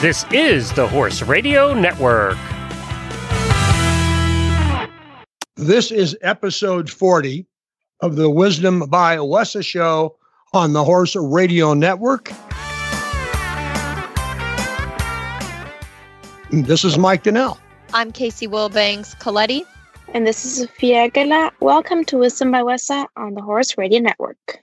This is the Horse Radio Network. This is episode 40 of the Wisdom by WESA show on the Horse Radio Network. This is Mike Donnell. I'm Casey Wilbanks Coletti. And this is Sophia Aguilar. Welcome to Wisdom by WESA on the Horse Radio Network.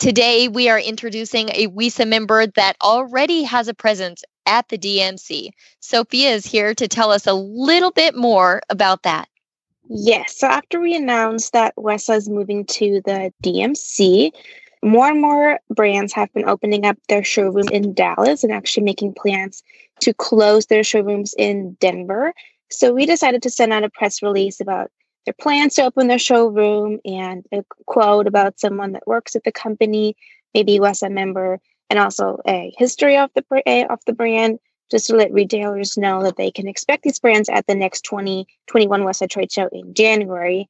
Today, we are introducing a WESA member that already has a presence at the DMC. Sophia is here to tell us a little bit more about that. Yes. So, after we announced that WESA is moving to the DMC, more and more brands have been opening up their showroom in Dallas and actually making plans to close their showrooms in Denver so we decided to send out a press release about their plans to open their showroom and a quote about someone that works at the company, maybe was a member, and also a history of the eh, of the brand, just to let retailers know that they can expect these brands at the next 2021 WESA trade show in January.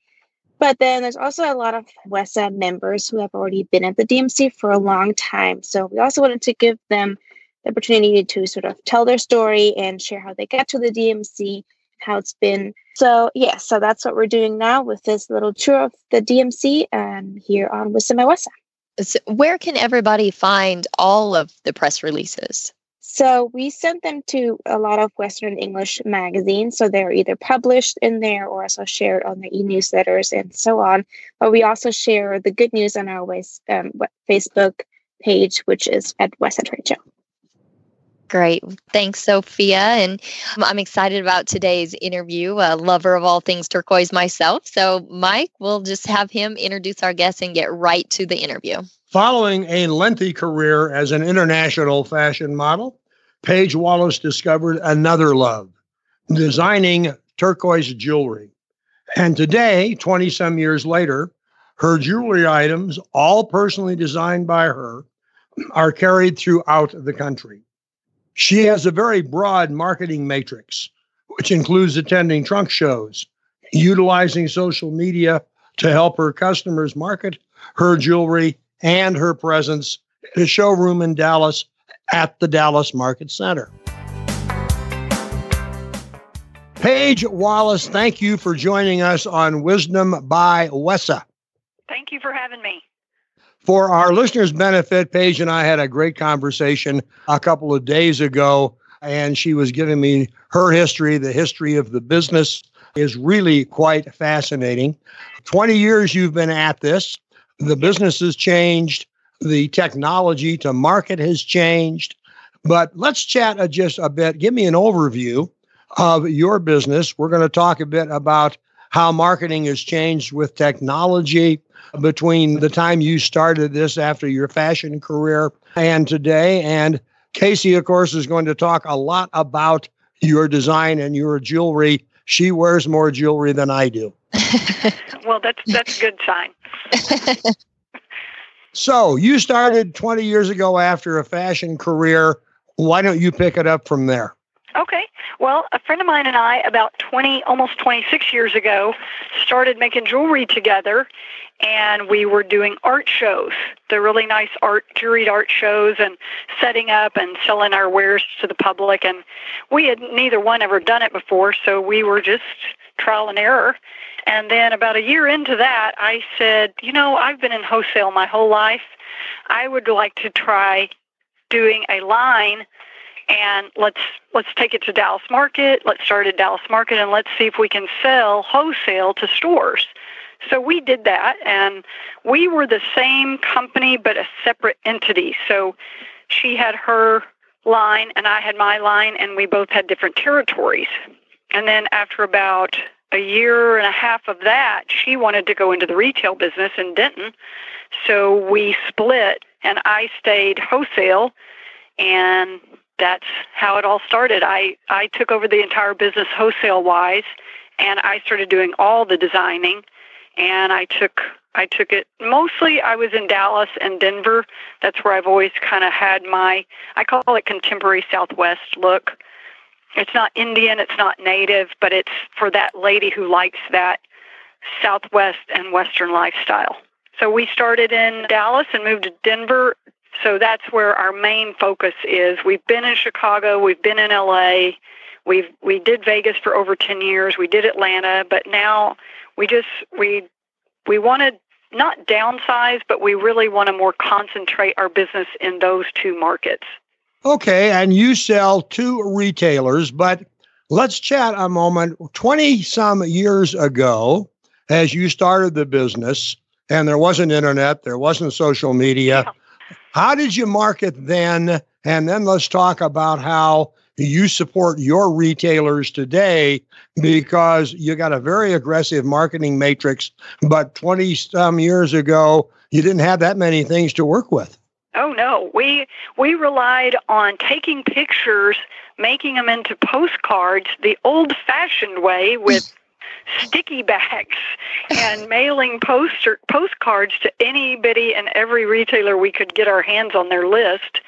But then there's also a lot of WESA members who have already been at the DMC for a long time. So we also wanted to give them the opportunity to sort of tell their story and share how they got to the DMC how it's been. So yeah, so that's what we're doing now with this little tour of the DMC um, here on Wisdom by WESA. So where can everybody find all of the press releases? So we sent them to a lot of Western English magazines. So they're either published in there or also shared on the e-newsletters and so on. But we also share the good news on our um, Facebook page, which is at WESA Trade Show. Great. Thanks, Sophia. And I'm excited about today's interview. A lover of all things turquoise myself. So, Mike, we'll just have him introduce our guest and get right to the interview. Following a lengthy career as an international fashion model, Paige Wallace discovered another love designing turquoise jewelry. And today, 20 some years later, her jewelry items, all personally designed by her, are carried throughout the country. She has a very broad marketing matrix, which includes attending trunk shows, utilizing social media to help her customers market her jewelry and her presence at a showroom in Dallas at the Dallas Market Center. Paige Wallace, thank you for joining us on Wisdom by WESA. Thank you for having me. For our listeners' benefit, Paige and I had a great conversation a couple of days ago, and she was giving me her history. The history of the business is really quite fascinating. 20 years you've been at this. The business has changed, the technology to market has changed. But let's chat just a bit. Give me an overview of your business. We're going to talk a bit about how marketing has changed with technology between the time you started this after your fashion career and today. And Casey, of course, is going to talk a lot about your design and your jewelry. She wears more jewelry than I do. well, that's that's a good sign. so you started 20 years ago after a fashion career. Why don't you pick it up from there? Okay. Well, a friend of mine and I, about 20, almost 26 years ago, started making jewelry together and we were doing art shows, the really nice art, juried art shows, and setting up and selling our wares to the public. And we had neither one ever done it before, so we were just trial and error. And then about a year into that, I said, you know, I've been in wholesale my whole life. I would like to try doing a line and let's let's take it to Dallas Market. Let's start at Dallas Market and let's see if we can sell wholesale to stores. So we did that, and we were the same company but a separate entity. So she had her line, and I had my line, and we both had different territories. And then after about a year and a half of that, she wanted to go into the retail business in Denton. So we split, and I stayed wholesale, and that's how it all started. I, I took over the entire business wholesale wise and I started doing all the designing. And I took I took it mostly. I was in Dallas and Denver. That's where I've always kind of had my I call it contemporary Southwest look. It's not Indian, it's not native, but it's for that lady who likes that Southwest and Western lifestyle. So we started in Dallas and moved to Denver. So that's where our main focus is. We've been in Chicago, we've been in LA, we've we did Vegas for over 10 years, we did Atlanta, but now we just we we want to not downsize, but we really want to more concentrate our business in those two markets. Okay, and you sell to retailers, but let's chat a moment. 20 some years ago, as you started the business, and there wasn't internet, there wasn't social media. Yeah. How did you market then? And then let's talk about how you support your retailers today because you got a very aggressive marketing matrix. But 20 some years ago, you didn't have that many things to work with. Oh no, we we relied on taking pictures, making them into postcards the old-fashioned way with sticky bags and mailing poster postcards to anybody and every retailer we could get our hands on their list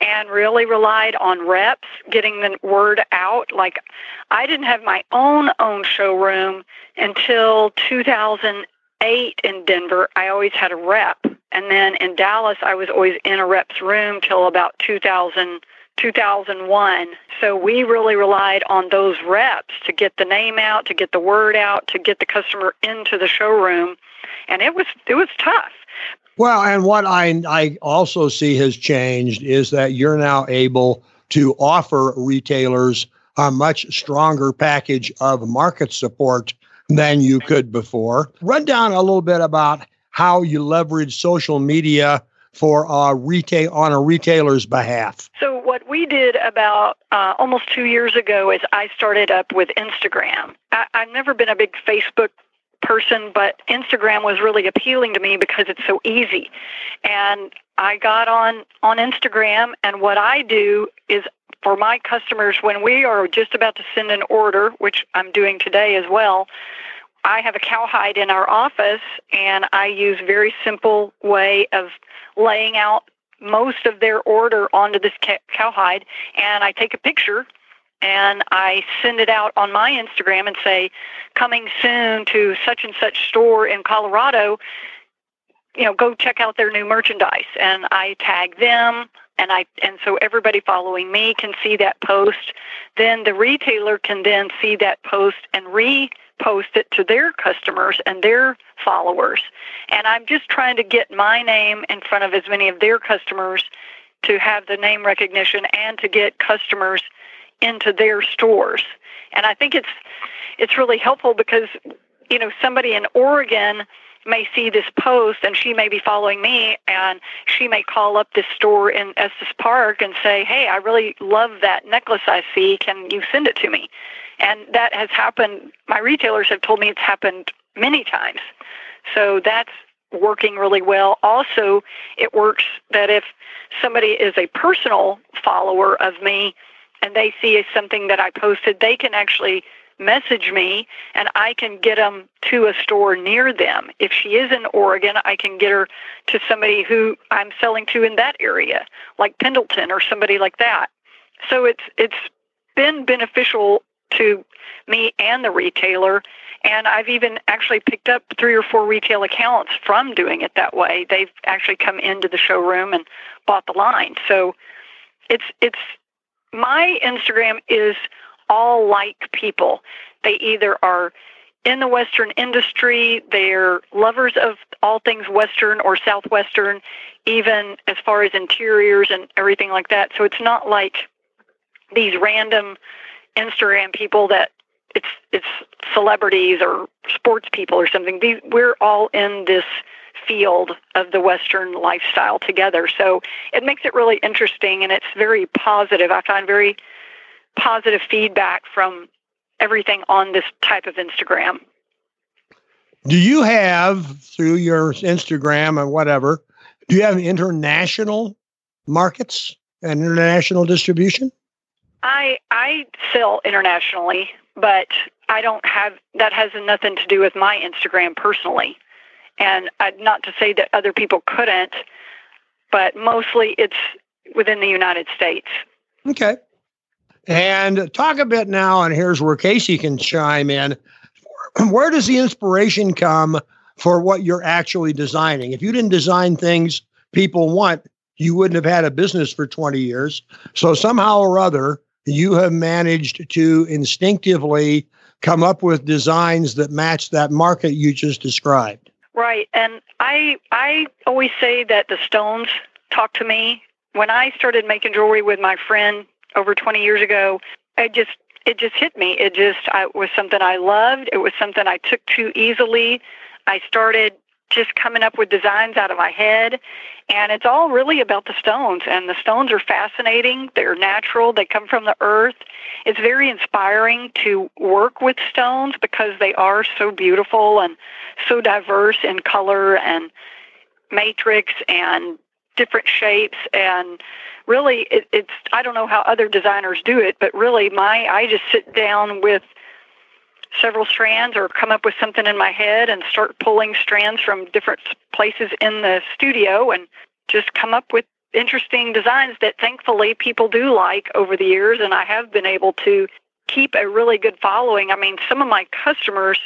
and really relied on reps getting the word out like i didn't have my own own showroom until 2008 in denver i always had a rep and then in dallas i was always in a rep's room till about 2000 2001. So we really relied on those reps to get the name out, to get the word out, to get the customer into the showroom, and it was it was tough. Well, and what I I also see has changed is that you're now able to offer retailers a much stronger package of market support than you could before. Run down a little bit about how you leverage social media for a retail on a retailer's behalf? So what we did about uh, almost two years ago is I started up with Instagram. I, I've never been a big Facebook person, but Instagram was really appealing to me because it's so easy. And I got on on Instagram, and what I do is for my customers when we are just about to send an order, which I'm doing today as well. I have a cowhide in our office, and I use very simple way of laying out most of their order onto this cowhide, and I take a picture and I send it out on my Instagram and say, coming soon to such and such store in Colorado. You know, go check out their new merchandise, and I tag them, and I and so everybody following me can see that post. Then the retailer can then see that post and repost it to their customers and their followers. And I'm just trying to get my name in front of as many of their customers to have the name recognition and to get customers into their stores. And I think it's it's really helpful because you know somebody in Oregon may see this post and she may be following me and she may call up this store in Estes Park and say, "Hey, I really love that necklace I see. Can you send it to me?" And that has happened. My retailers have told me it's happened many times. So that's working really well. Also, it works that if somebody is a personal follower of me and they see something that I posted, they can actually message me and I can get them to a store near them. If she is in Oregon, I can get her to somebody who I'm selling to in that area, like Pendleton or somebody like that. So it's it's been beneficial to me and the retailer and I've even actually picked up three or four retail accounts from doing it that way. They've actually come into the showroom and bought the line. So it's it's my Instagram is all like people. They either are in the Western industry, they're lovers of all things Western or Southwestern, even as far as interiors and everything like that. So it's not like these random Instagram people that it's it's celebrities or sports people or something. These, we're all in this field of the Western lifestyle together. So it makes it really interesting and it's very positive. I find very positive feedback from everything on this type of Instagram. Do you have through your Instagram and whatever, do you have international markets and international distribution? I I sell internationally, but I don't have that has nothing to do with my Instagram personally. And I, not to say that other people couldn't, but mostly it's within the United States. Okay. And talk a bit now, and here's where Casey can chime in. Where does the inspiration come for what you're actually designing? If you didn't design things people want, you wouldn't have had a business for 20 years. So somehow or other, you have managed to instinctively come up with designs that match that market you just described. Right. And I I always say that the stones talk to me. When I started making jewelry with my friend over 20 years ago, I just it just hit me. It just I, was something I loved. It was something I took to easily. I started just coming up with designs out of my head. And it's all really about the stones. And the stones are fascinating. They're natural. They come from the earth. It's very inspiring to work with stones because they are so beautiful and so diverse in color and matrix and different shapes and really it, it's i don't know how other designers do it but really my i just sit down with several strands or come up with something in my head and start pulling strands from different places in the studio and just come up with interesting designs that thankfully people do like over the years and I have been able to keep a really good following. I mean, some of my customers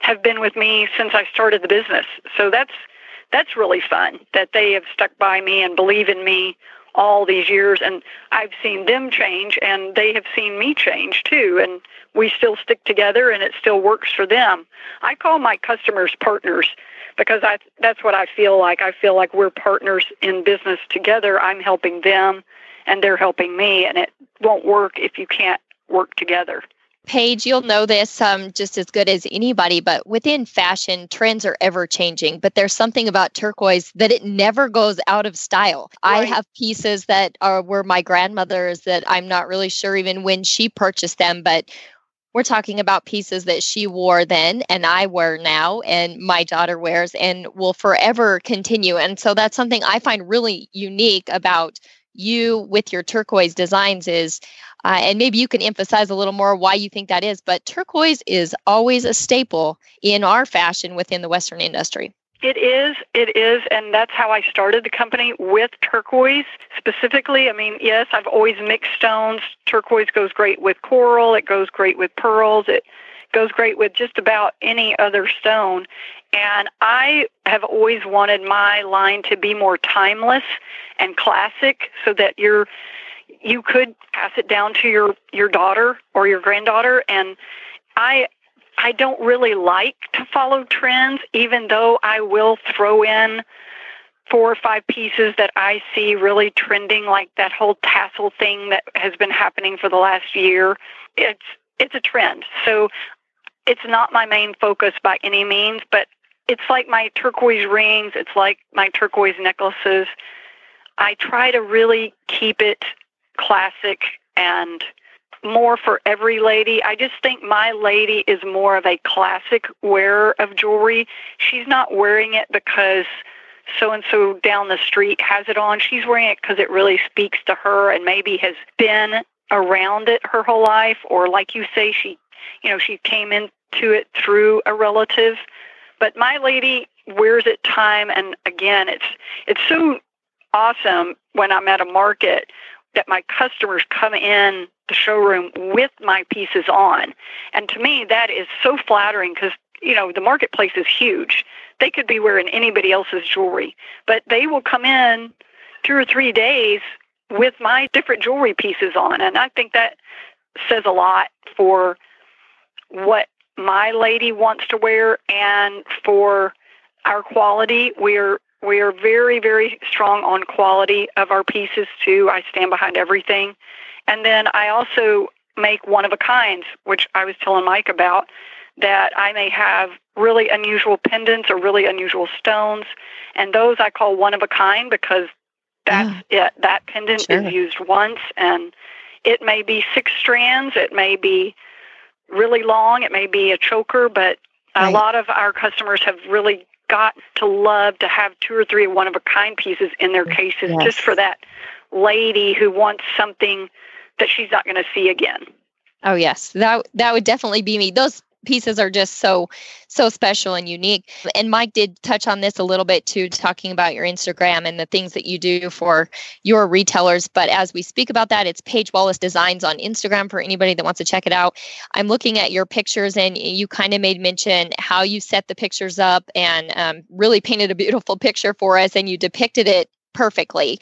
have been with me since I started the business. So that's that's really fun that they have stuck by me and believe in me all these years and I've seen them change and they have seen me change too and we still stick together and it still works for them. I call my customers partners because I that's what I feel like. I feel like we're partners in business together. I'm helping them and they're helping me and it won't work if you can't work together. Paige, you'll know this um, just as good as anybody, but within fashion, trends are ever changing. But there's something about turquoise that it never goes out of style. Right. I have pieces that are were my grandmother's that I'm not really sure even when she purchased them, but we're talking about pieces that she wore then and I wear now and my daughter wears and will forever continue. And so that's something I find really unique about you with your turquoise designs is uh, and maybe you can emphasize a little more why you think that is, but turquoise is always a staple in our fashion within the Western industry. It is, it is, and that's how I started the company with turquoise specifically. I mean, yes, I've always mixed stones. Turquoise goes great with coral, it goes great with pearls, it goes great with just about any other stone. And I have always wanted my line to be more timeless and classic so that you're you could pass it down to your your daughter or your granddaughter. And i i don't really like to follow trends even though i will throw in four or five pieces that i see really trending like that whole tassel thing that has been happening for the last year. It's it's a trend. So it's not my main focus by any means but it's like my turquoise rings it's like my turquoise necklaces i try to really keep it classic and more for every lady. I just think my lady is more of a classic wearer of jewelry. She's not wearing it because so and so down the street has it on. She's wearing it because it really speaks to her and maybe has been around it her whole life or like you say she you know she came into it through a relative but my lady wears it time and again it's it's so awesome when I'm at a market that my customers come in the showroom with my pieces on. And to me, that is so flattering because, you know, the marketplace is huge. They could be wearing anybody else's jewelry, but they will come in two or three days with my different jewelry pieces on. And I think that says a lot for what my lady wants to wear and for our quality. We're we are very, very strong on quality of our pieces too. I stand behind everything. And then I also make one of a kinds, which I was telling Mike about, that I may have really unusual pendants or really unusual stones. And those I call one of a kind because that's yeah. it. That pendant sure. is used once and it may be six strands, it may be really long, it may be a choker, but right. a lot of our customers have really got to love to have two or three one of a kind pieces in their cases yes. just for that lady who wants something that she's not going to see again. Oh yes, that that would definitely be me. Those pieces are just so so special and unique. And mike did touch on this a little bit too talking about your instagram and the things that you do for your retailers. But as we speak about that it's paige wallace designs on instagram for anybody that wants to check it out. I'm looking at your pictures and you kind of made mention how you set the pictures up and um, really painted a beautiful picture for us and you depicted it perfectly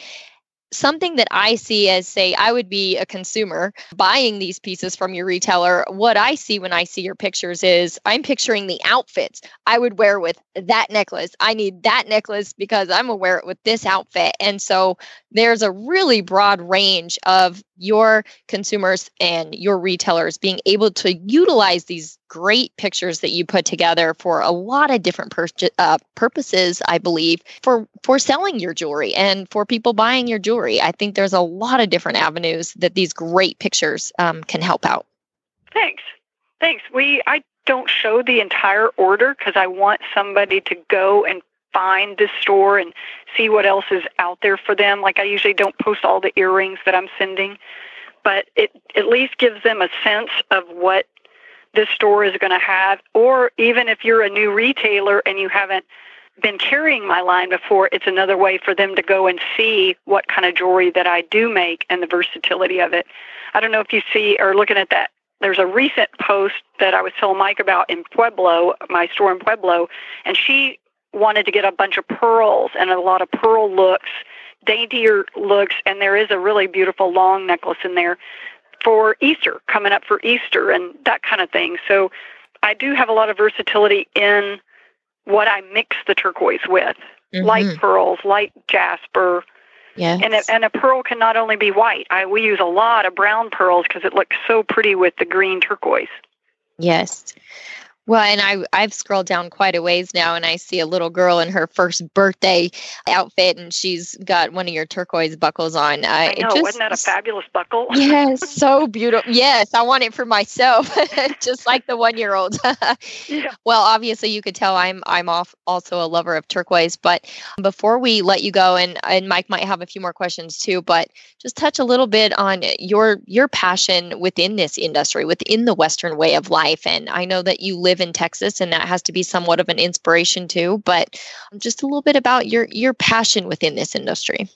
something that I see as, say, I would be a consumer buying these pieces from your retailer. What I see when I see your pictures is I'm picturing the outfits I would wear with that necklace. I need that necklace because I'm gonna wear it with this outfit. And so there's a really broad range of your consumers and your retailers being able to utilize these great pictures that you put together for a lot of different pur- uh, purposes i believe for for selling your jewelry and for people buying your jewelry. I think there's a lot of different avenues that these great pictures um, can help out. Thanks. Thanks. We i don't show the entire order because i want somebody to go and find this store and see what else is out there for them. Like I usually don't post all the earrings that I'm sending, but it at least gives them a sense of what this store is going to have. Or even if you're a new retailer and you haven't been carrying my line before, it's another way for them to go and see what kind of jewelry that I do make and the versatility of it. I don't know if you see or looking at that. There's a recent post that I was telling Mike about in Pueblo, my store in Pueblo, and she wanted to get a bunch of pearls and a lot of pearl looks, daintier looks, and there is a really beautiful long necklace in there for Easter, coming up for Easter and that kind of thing. So I do have a lot of versatility in what I mix the turquoise with. Mm-hmm. Light pearls, light jasper. Yes. And, a, and a pearl can not only be white. I we use a lot of brown pearls because it looks so pretty with the green turquoise. Yes. Well, and I I've scrolled down quite a ways now, and I see a little girl in her first birthday outfit, and she's got one of your turquoise buckles on. Uh, I know, just, wasn't that a fabulous buckle? yes, so beautiful. Yes, I want it for myself, just like the one year old. yeah. Well, obviously, you could tell I'm I'm off also a lover of turquoise. But before we let you go, and and Mike might have a few more questions too, but just touch a little bit on your your passion within this industry, within the Western way of life, and I know that you live live in Texas, and that has to be somewhat of an inspiration too. But just a little bit about your your passion within this industry.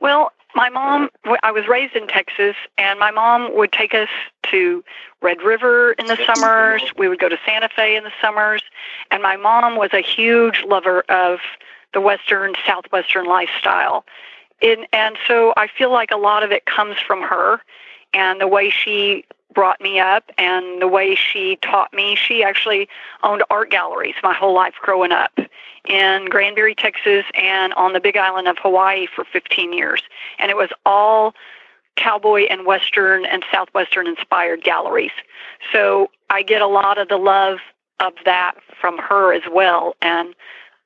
Well, my mom, I was raised in Texas, and my mom would take us to Red River in the summers. We would go to Santa Fe in the summers. And my mom was a huge lover of the Western, Southwestern lifestyle. In, and so I feel like a lot of it comes from her and the way she brought me up and the way she taught me. She actually owned art galleries my whole life growing up in Granbury, Texas, and on the big island of Hawaii for 15 years. And it was all cowboy and western and southwestern inspired galleries. So I get a lot of the love of that from her as well. And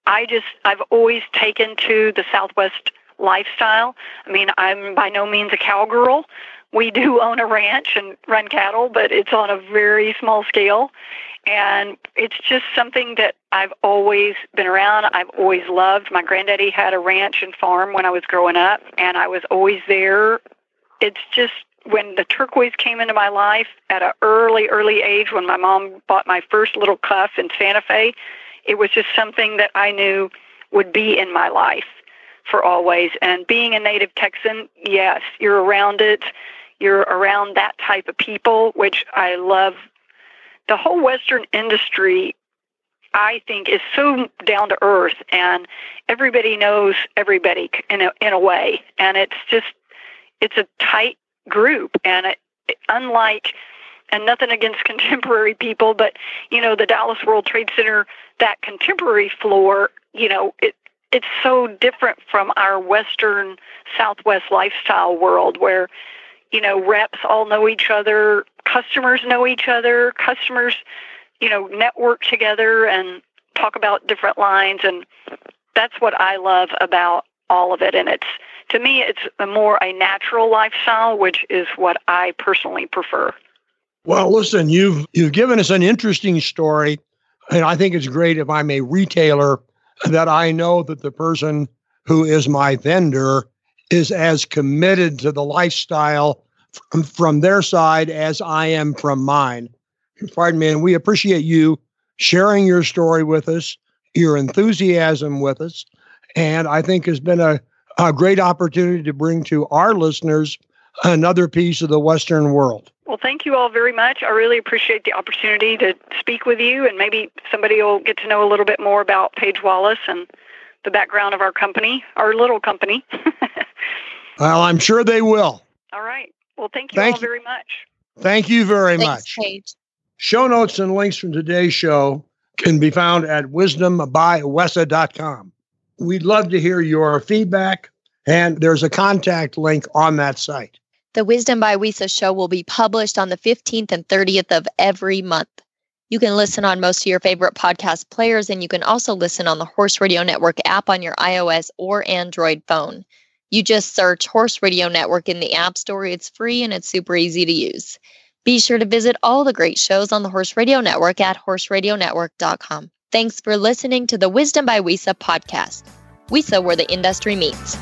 I just, I've always taken to the Southwest lifestyle. I mean, I'm by no means a cowgirl, we do own a ranch and run cattle, but it's on a very small scale. And it's just something that I've always been around. I've always loved. My granddaddy had a ranch and farm when I was growing up, and I was always there. It's just when the turquoise came into my life at an early, early age, when my mom bought my first little cuff in Santa Fe, it was just something that I knew would be in my life for always. And being a native Texan, yes, you're around it. You're around that type of people, which I love. The whole Western industry, I think, is so down to earth, and everybody knows everybody in a in a way, and it's just it's a tight group, and it, unlike and nothing against contemporary people, but you know the Dallas World Trade Center, that contemporary floor, you know, it it's so different from our Western Southwest lifestyle world where you know, reps all know each other, customers know each other, customers, you know, network together and talk about different lines. And that's what I love about all of it. And it's, to me, it's a more a natural lifestyle, which is what I personally prefer. Well, listen, you've you've given us an interesting story, and I think it's great if I'm a retailer that I know that the person who is my vendor is as committed to the lifestyle from, from their side as I am from mine. Pardon me. And we appreciate you sharing your story with us, your enthusiasm with us. And I think has been a, a great opportunity to bring to our listeners another piece of the Western world. Well, thank you all very much. I really appreciate the opportunity to speak with you, and maybe somebody will get to know a little bit more about Paige Wallace and the background of our company, our little company. well, I'm sure they will. All right. Well, thank you thank all you. very much. Thank you very Thanks, much. Paige. Show notes and links from today's show can be found at wisdombywesa.com. We'd love to hear your feedback, and there's a contact link on that site. The Wisdom by WESA show will be published on the 15th and 30th of every month. You can listen on most of your favorite podcast players, and you can also listen on the Horse Radio Network app on your iOS or Android phone. You just search Horse Radio Network in the App Store. It's free and it's super easy to use. Be sure to visit all the great shows on the Horse Radio Network at horseradionetwork.com. Thanks for listening to the Wisdom by WESA podcast. WESA, where the industry meets.